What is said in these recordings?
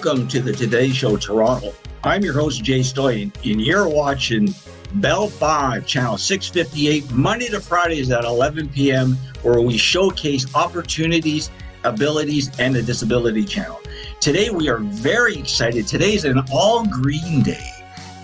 Welcome to the Today Show Toronto. I'm your host, Jay Stoyan, and you're watching Bell 5, channel 658, Monday to Fridays at 11 p.m., where we showcase opportunities, abilities, and the Disability Channel. Today, we are very excited. Today is an all green day.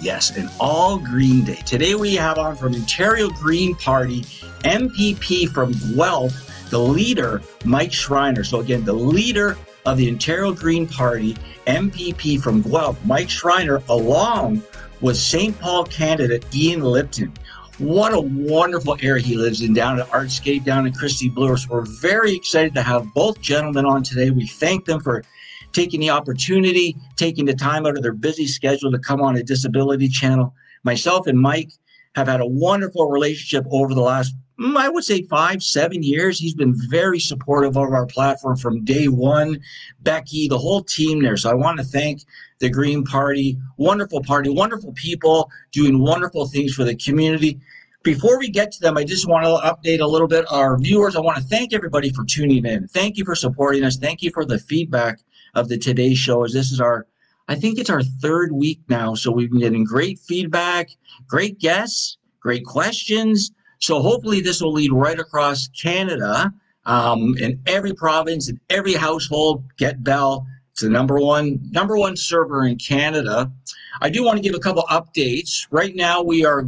Yes, an all green day. Today, we have on from Ontario Green Party, MPP from Guelph, the leader, Mike Schreiner. So, again, the leader of the Ontario Green Party, MPP from Guelph, Mike Schreiner, along with St. Paul candidate Ian Lipton. What a wonderful area he lives in down at Artscape, down in Christie Bloor. We're very excited to have both gentlemen on today. We thank them for taking the opportunity, taking the time out of their busy schedule to come on a disability channel. Myself and Mike have had a wonderful relationship over the last Mm, I would say five, seven years. He's been very supportive of our platform from day one. Becky, the whole team there. So I want to thank the Green Party. Wonderful party, wonderful people doing wonderful things for the community. Before we get to them, I just want to update a little bit our viewers. I want to thank everybody for tuning in. Thank you for supporting us. Thank you for the feedback of the Today Show. As this is our, I think it's our third week now. So we've been getting great feedback, great guests, great questions so hopefully this will lead right across Canada. Um, in every province, in every household, get Bell. It's the number one number one server in Canada. I do want to give a couple updates. Right now, we are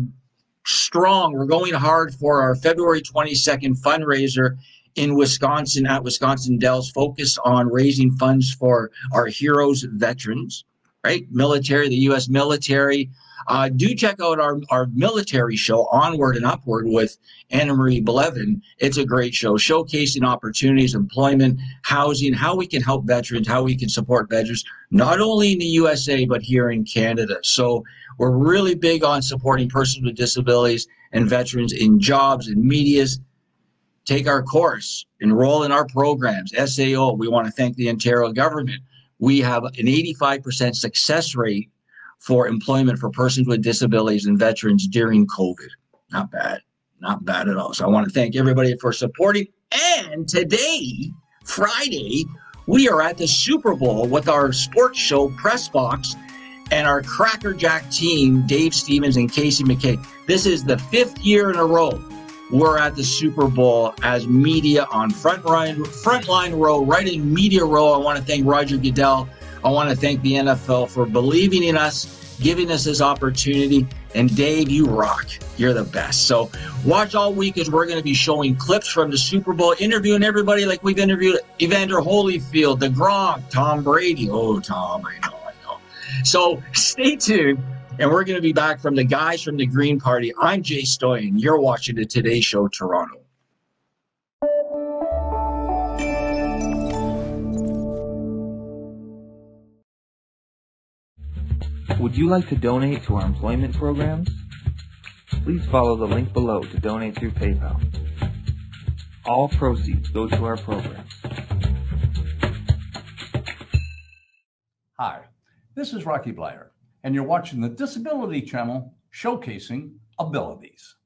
strong. We're going hard for our February 22nd fundraiser in Wisconsin at Wisconsin Dells, focused on raising funds for our heroes, veterans, right? Military, the U.S. military, uh, do check out our, our military show, Onward and Upward, with Anna Marie Belevin. It's a great show, showcasing opportunities, employment, housing, how we can help veterans, how we can support veterans, not only in the USA, but here in Canada. So we're really big on supporting persons with disabilities and veterans in jobs and medias. Take our course, enroll in our programs. SAO, we want to thank the Ontario government. We have an 85% success rate for employment for persons with disabilities and veterans during COVID. Not bad. Not bad at all. So I want to thank everybody for supporting. And today, Friday, we are at the Super Bowl with our sports show Press Box and our Cracker Jack team, Dave Stevens and Casey McKay. This is the fifth year in a row we're at the Super Bowl as media on front line, front line row, right in media row. I want to thank Roger Goodell I want to thank the NFL for believing in us, giving us this opportunity. And Dave, you rock. You're the best. So watch all week as we're going to be showing clips from the Super Bowl, interviewing everybody like we've interviewed Evander Holyfield, the Gronk, Tom Brady. Oh, Tom, I know, I know. So stay tuned. And we're going to be back from the guys from the Green Party. I'm Jay Stoyan. You're watching the Today Show Toronto. Would you like to donate to our employment programs? Please follow the link below to donate through PayPal. All proceeds go to our programs. Hi, this is Rocky Bleier, and you're watching the Disability Channel showcasing abilities.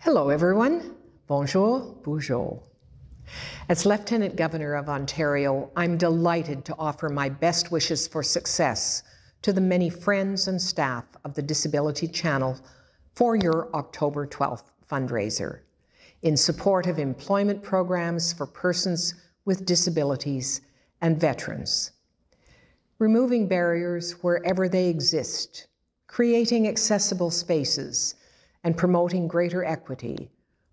Hello, everyone. Bonjour, bonjour. As Lieutenant Governor of Ontario, I'm delighted to offer my best wishes for success to the many friends and staff of the Disability Channel for your October 12th fundraiser in support of employment programs for persons with disabilities and veterans. Removing barriers wherever they exist, creating accessible spaces, and promoting greater equity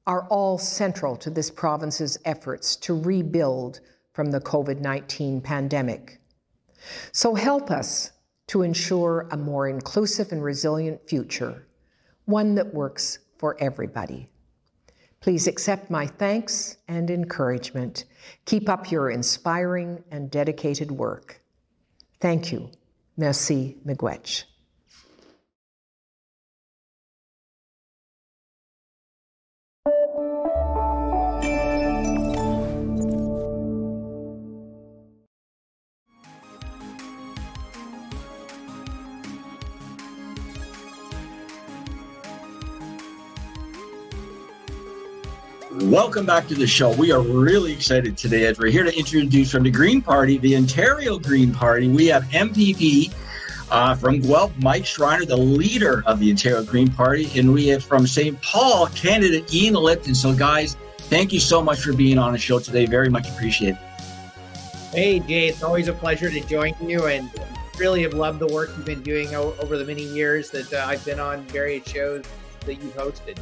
are all central to this province's efforts to rebuild from the COVID 19 pandemic. So help us to ensure a more inclusive and resilient future, one that works for everybody. Please accept my thanks and encouragement. Keep up your inspiring and dedicated work. Thank you. Merci, Miigwech. Welcome back to the show. We are really excited today as we're here to introduce from the Green Party, the Ontario Green Party. We have MPP uh, from Guelph, Mike Schreiner, the leader of the Ontario Green Party, and we have from St. Paul, candidate Ian Lipton. So, guys, thank you so much for being on the show today. Very much appreciated. Hey, Jay, it's always a pleasure to join you and really have loved the work you've been doing over the many years that uh, I've been on various shows that you've hosted.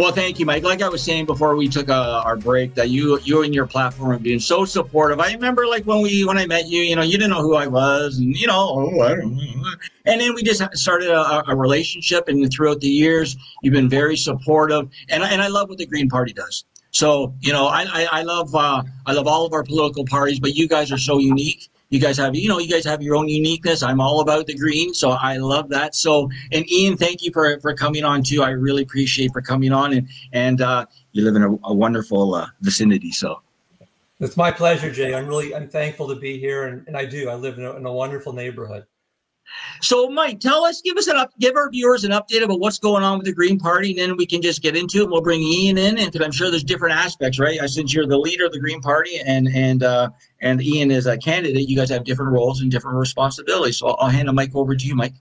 Well, thank you, Mike. Like I was saying before we took uh, our break, that you you and your platform have been so supportive. I remember like when we when I met you, you know, you didn't know who I was, and you know, oh, and then we just started a, a relationship, and throughout the years, you've been very supportive, and and I love what the Green Party does. So you know, I I, I love uh, I love all of our political parties, but you guys are so unique you guys have you know you guys have your own uniqueness. I'm all about the green so i love that. So and ian thank you for for coming on too. I really appreciate for coming on and and uh, you live in a, a wonderful uh, vicinity so. It's my pleasure jay. I'm really i'm thankful to be here and, and i do. I live in a, in a wonderful neighborhood so, Mike, tell us, give us an up, give our viewers an update about what's going on with the Green Party, and then we can just get into it. We'll bring Ian in, and because I'm sure there's different aspects, right? Since you're the leader of the Green Party, and and uh, and Ian is a candidate, you guys have different roles and different responsibilities. So, I'll, I'll hand the mic over to you, Mike.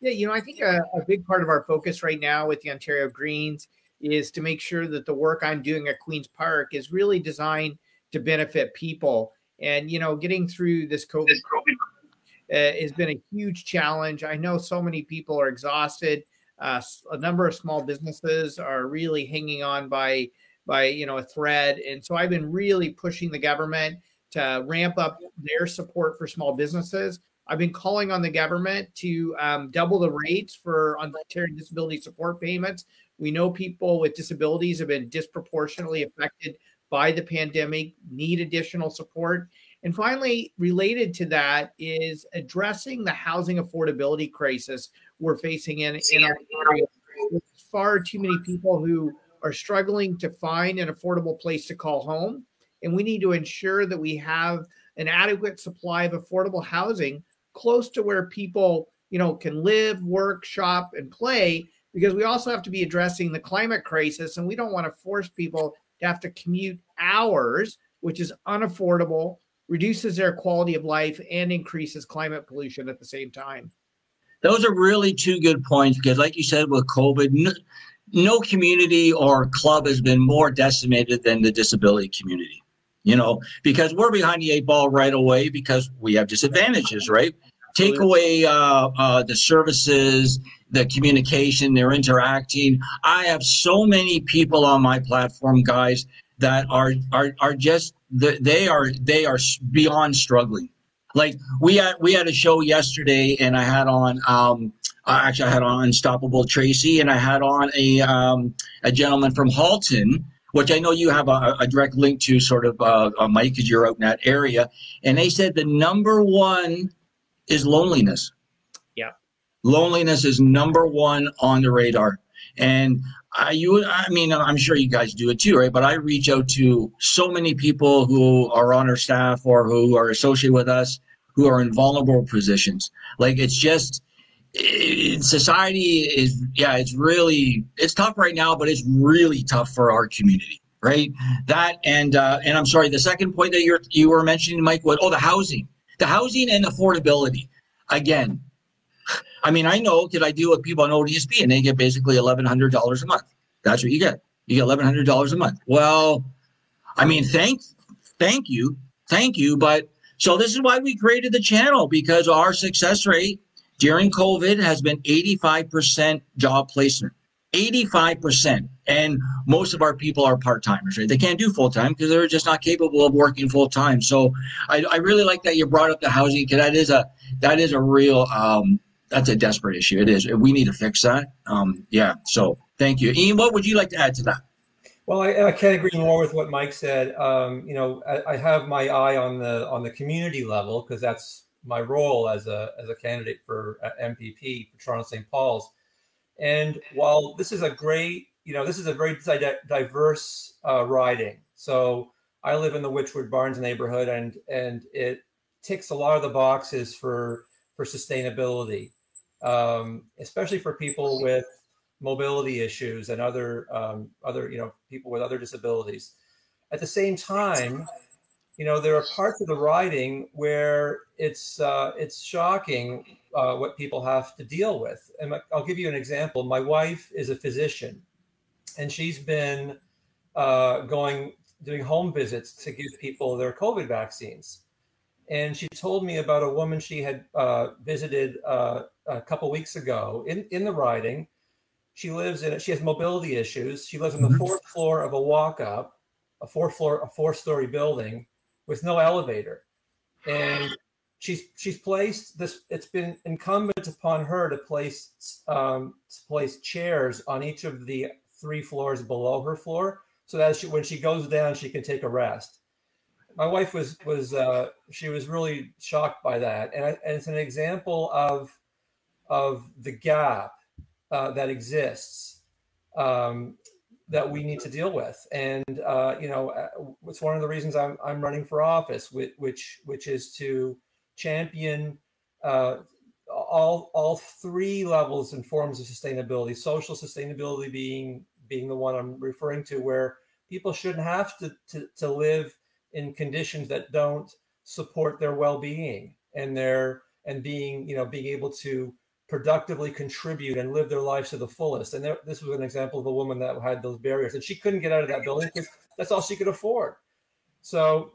Yeah, you know, I think a, a big part of our focus right now with the Ontario Greens is to make sure that the work I'm doing at Queens Park is really designed to benefit people. And you know, getting through this COVID uh, has been a huge challenge. I know so many people are exhausted. Uh, a number of small businesses are really hanging on by by you know a thread, and so I've been really pushing the government to ramp up their support for small businesses. I've been calling on the government to um, double the rates for Ontario disability support payments. We know people with disabilities have been disproportionately affected by the pandemic, need additional support. And finally, related to that is addressing the housing affordability crisis we're facing in, in our area. There's far too many people who are struggling to find an affordable place to call home. And we need to ensure that we have an adequate supply of affordable housing close to where people, you know, can live, work, shop, and play. Because we also have to be addressing the climate crisis, and we don't want to force people to have to commute hours, which is unaffordable reduces their quality of life and increases climate pollution at the same time. Those are really two good points because, like you said, with COVID, no, no community or club has been more decimated than the disability community. You know, because we're behind the eight ball right away because we have disadvantages, right? Take away uh, uh, the services, the communication, they're interacting. I have so many people on my platform, guys, that are are are just they are they are beyond struggling. Like we had we had a show yesterday, and I had on um, actually I had on Unstoppable Tracy, and I had on a um, a gentleman from Halton, which I know you have a, a direct link to, sort of, uh, uh Mike, because you're out in that area. And they said the number one is loneliness. Yeah, loneliness is number one on the radar. And I, you, I mean, I'm sure you guys do it too, right? But I reach out to so many people who are on our staff or who are associated with us who are in vulnerable positions. Like it's just, it, society is, yeah, it's really, it's tough right now, but it's really tough for our community, right? That and uh, and I'm sorry, the second point that you you were mentioning, Mike, was oh the housing, the housing and affordability. Again, I mean, I know because I deal with people on ODSP and they get basically $1,100 a month. That's what you get. You get $1,100 a month. Well, I mean, thank, thank you, thank you. But so this is why we created the channel because our success rate during COVID has been 85% job placement. 85%. And most of our people are part timers, right? They can't do full time because they're just not capable of working full time. So I, I, really like that you brought up the housing because that is a that is a real um, that's a desperate issue. It is. We need to fix that. Um, yeah. So thank you, Ian. What would you like to add to that? Well, I, I can't agree more with what Mike said. Um, you know, I, I, have my eye on the on the community level because that's my role as a as a candidate for uh, MPP for Toronto St. Paul's. And while this is a great, you know, this is a very diverse uh, riding. So I live in the Wychwood Barns neighborhood, and and it ticks a lot of the boxes for for sustainability um, especially for people with mobility issues and other um, other you know people with other disabilities. At the same time, you know there are parts of the riding where it's uh, it's shocking uh, what people have to deal with. And I'll give you an example. My wife is a physician, and she's been uh, going doing home visits to give people their COVID vaccines. And she told me about a woman she had uh, visited uh, a couple weeks ago in, in the riding. She lives in She has mobility issues. She lives on the mm-hmm. fourth floor of a walk up, a four floor, a four story building with no elevator. And she's she's placed this. It's been incumbent upon her to place um, to place chairs on each of the three floors below her floor, so that she, when she goes down, she can take a rest. My wife was was uh, she was really shocked by that, and, and it's an example of of the gap uh, that exists um, that we need to deal with. And uh, you know, uh, it's one of the reasons I'm I'm running for office, which which, which is to champion uh, all all three levels and forms of sustainability. Social sustainability being being the one I'm referring to, where people shouldn't have to to, to live in conditions that don't support their well-being and their and being you know being able to productively contribute and live their lives to the fullest. And there, this was an example of a woman that had those barriers, and she couldn't get out of that building because that's all she could afford. So,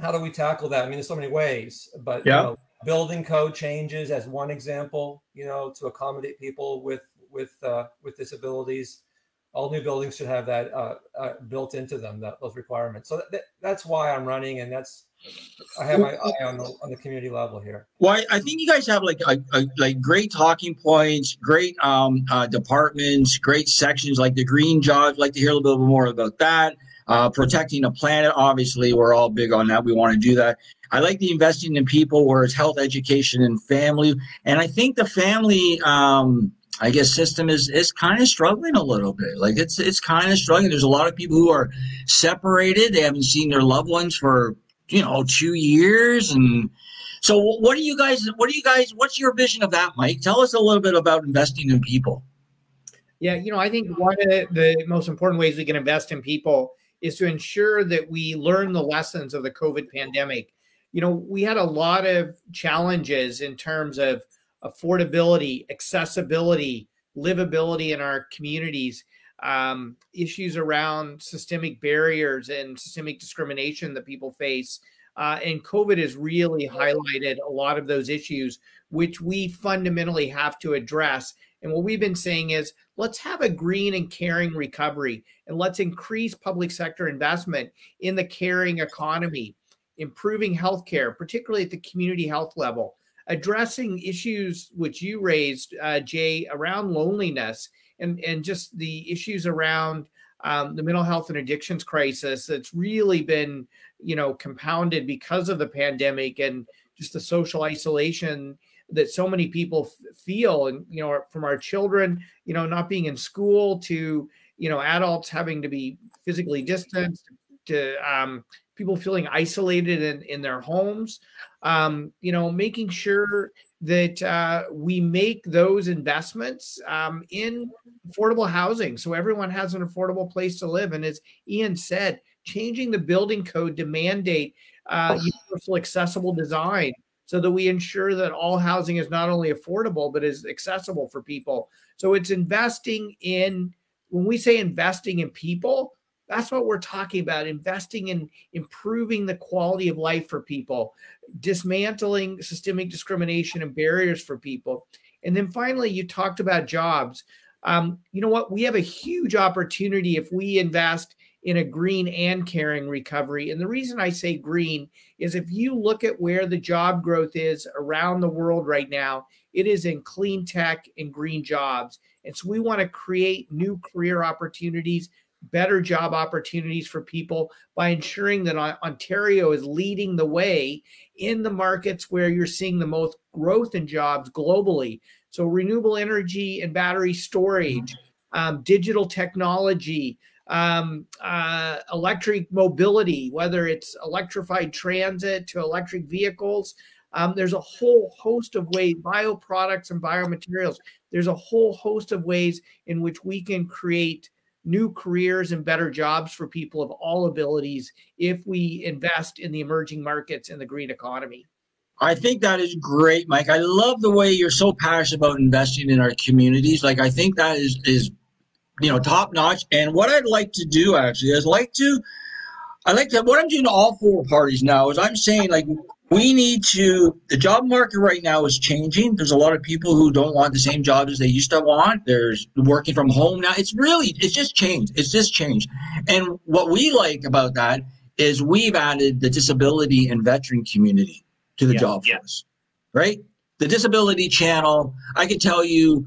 how do we tackle that? I mean, there's so many ways, but yeah. You know, building code changes as one example. You know, to accommodate people with with uh, with disabilities. All new buildings should have that uh, uh, built into them, that those requirements. So that, that's why I'm running, and that's I have my eye on the on the community level here. Well, I, I think you guys have like a, a, like great talking points, great um, uh, departments, great sections like the green jobs. Like to hear a little bit more about that. Uh, protecting the planet, obviously, we're all big on that. We want to do that. I like the investing in people, where it's health, education, and family. And I think the family, um, I guess, system is is kind of struggling a little bit. Like it's it's kind of struggling. There's a lot of people who are separated. They haven't seen their loved ones for you know two years and so what do you guys what do you guys what's your vision of that mike tell us a little bit about investing in people yeah you know i think one of the most important ways we can invest in people is to ensure that we learn the lessons of the covid pandemic you know we had a lot of challenges in terms of affordability accessibility livability in our communities um, issues around systemic barriers and systemic discrimination that people face. Uh, and COVID has really highlighted a lot of those issues, which we fundamentally have to address. And what we've been saying is let's have a green and caring recovery and let's increase public sector investment in the caring economy, improving healthcare, particularly at the community health level, addressing issues which you raised, uh, Jay, around loneliness and and just the issues around um, the mental health and addictions crisis that's really been you know compounded because of the pandemic and just the social isolation that so many people feel and you know from our children you know not being in school to you know adults having to be physically distanced to um, people feeling isolated in, in their homes um, you know making sure that uh, we make those investments um, in affordable housing so everyone has an affordable place to live. And as Ian said, changing the building code to mandate uh, universal accessible design so that we ensure that all housing is not only affordable but is accessible for people. So it's investing in when we say investing in people, that's what we're talking about investing in improving the quality of life for people, dismantling systemic discrimination and barriers for people. And then finally, you talked about jobs. Um, you know what? We have a huge opportunity if we invest in a green and caring recovery. And the reason I say green is if you look at where the job growth is around the world right now, it is in clean tech and green jobs. And so we want to create new career opportunities better job opportunities for people by ensuring that Ontario is leading the way in the markets where you're seeing the most growth in jobs globally. So, renewable energy and battery storage, um, digital technology, um, uh, electric mobility, whether it's electrified transit to electric vehicles. Um, there's a whole host of ways, bioproducts and biomaterials. there's a whole host of ways in which we can create new careers and better jobs for people of all abilities if we invest in the emerging markets and the green economy. I think that is great, Mike. I love the way you're so passionate about investing in our communities. Like I think that is is you know top notch. And what I'd like to do actually is like to I like to what I'm doing to all four parties now is I'm saying like we need to the job market right now is changing. There's a lot of people who don't want the same jobs as they used to want. There's working from home now. It's really it's just changed. It's just changed. And what we like about that is we've added the disability and veteran community to the yeah, job yeah. force right? The disability channel i can tell you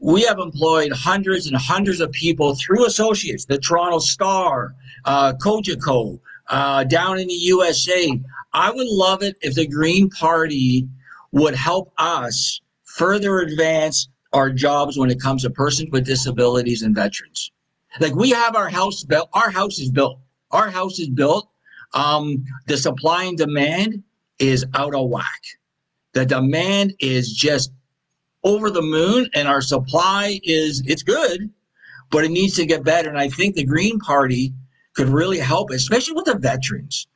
we have employed hundreds and hundreds of people through associates the toronto star uh, Cogeco, uh, down in the usa I would love it if the Green Party would help us further advance our jobs when it comes to persons with disabilities and veterans. Like we have our house built, our house is built. Our house is built. Um, the supply and demand is out of whack. The demand is just over the moon, and our supply is it's good, but it needs to get better. And I think the Green Party could really help, especially with the veterans.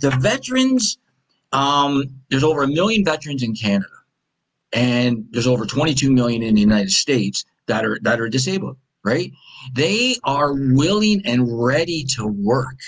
The veterans, um, there's over a million veterans in Canada, and there's over 22 million in the United States that are that are disabled. Right? They are willing and ready to work.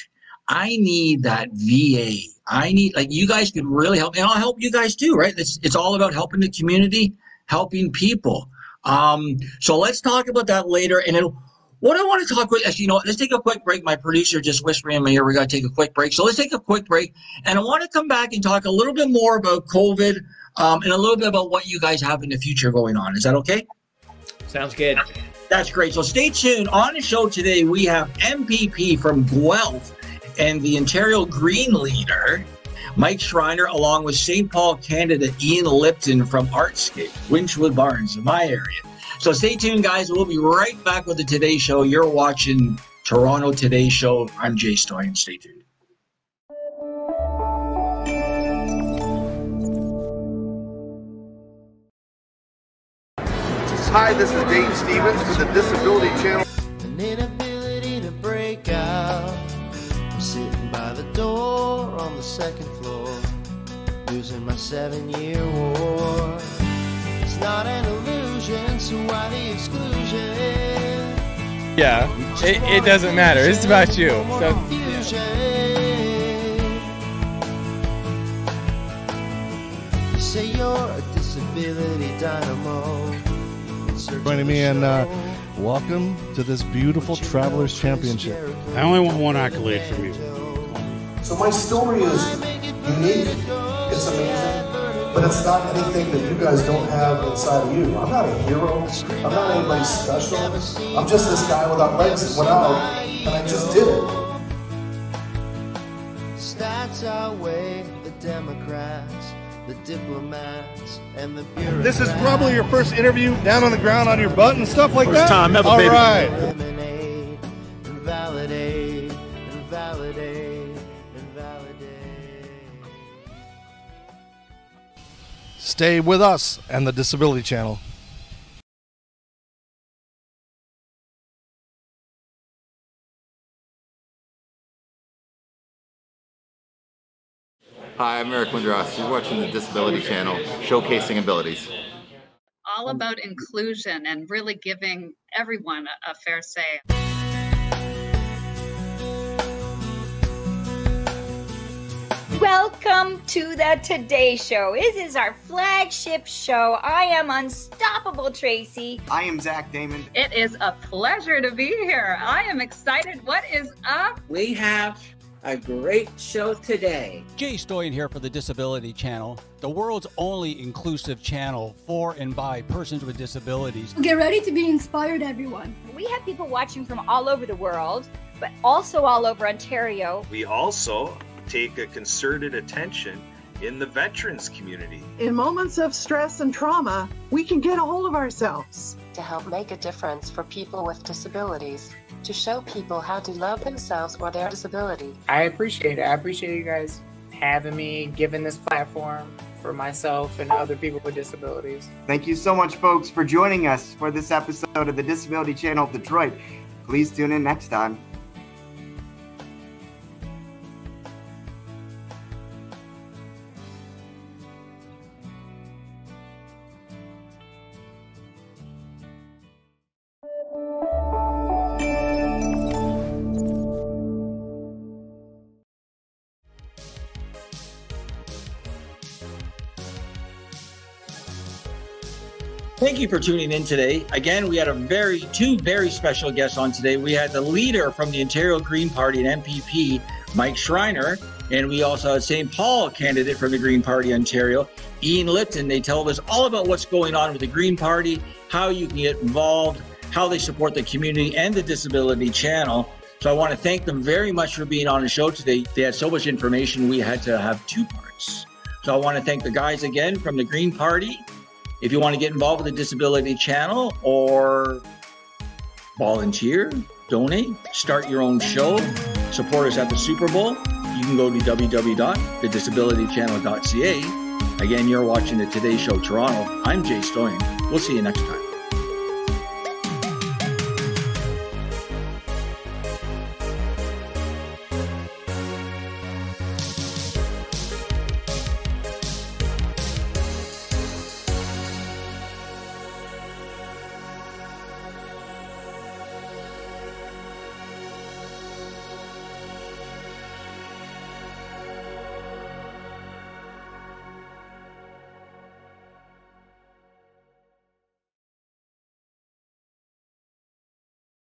I need that VA. I need like you guys could really help, and I'll help you guys too. Right? It's it's all about helping the community, helping people. Um, so let's talk about that later, and then what I want to talk with, as you know, let's take a quick break. My producer just whispering in my ear, we got to take a quick break. So let's take a quick break. And I want to come back and talk a little bit more about COVID um, and a little bit about what you guys have in the future going on. Is that okay? Sounds good. That's great. So stay tuned. On the show today, we have MPP from Guelph and the Ontario Green Leader, Mike Schreiner, along with St. Paul candidate Ian Lipton from Artscape, Wychwood Barns, in my area. So stay tuned, guys. We'll be right back with the Today Show. You're watching Toronto Today Show. I'm Jay Stoyan. Stay tuned. Hi, this is Dave Stevens with the Disability Channel. An inability to break out. I'm sitting by the door on the second floor, losing my seven year war. It's not an illusion so why the exclusion? Yeah, it, it doesn't matter. It's about you. So, Say you're a disability dynamo. Joining me and uh, welcome to this beautiful Travelers Championship. I only want one accolade from you. So my story is unique. It's amazing but it's not anything that you guys don't have inside of you. I'm not a hero. I'm not anybody special. I'm just this guy without legs that went out, and I just did it. That's our way, the Democrats, the diplomats, and the bureaucrats. This is probably your first interview down on the ground on your butt and stuff like first that? time ever, All baby. right. Stay with us and the Disability Channel. Hi, I'm Eric Lindros. You're watching the Disability Channel, showcasing abilities. All about inclusion and really giving everyone a, a fair say. Welcome to the Today Show. This is our flagship show. I am Unstoppable Tracy. I am Zach Damon. It is a pleasure to be here. I am excited. What is up? We have a great show today. Jay Stoyan here for the Disability Channel, the world's only inclusive channel for and by persons with disabilities. Get ready to be inspired, everyone. We have people watching from all over the world, but also all over Ontario. We also take a concerted attention in the veterans community. In moments of stress and trauma, we can get a hold of ourselves. To help make a difference for people with disabilities, to show people how to love themselves or their disability. I appreciate it. I appreciate you guys having me, giving this platform for myself and other people with disabilities. Thank you so much, folks, for joining us for this episode of the Disability Channel Detroit. Please tune in next time. Thank you for tuning in today. Again, we had a very two very special guests on today. We had the leader from the Ontario Green Party and MPP, Mike Schreiner, and we also had St. Paul candidate from the Green Party Ontario, Ian Lipton. They told us all about what's going on with the Green Party, how you can get involved, how they support the community and the Disability Channel. So I want to thank them very much for being on the show today. They had so much information, we had to have two parts. So I want to thank the guys again from the Green Party if you want to get involved with the Disability Channel or volunteer, donate, start your own show, support us at the Super Bowl, you can go to www.thedisabilitychannel.ca. Again, you're watching the Today Show Toronto. I'm Jay Stoyan. We'll see you next time.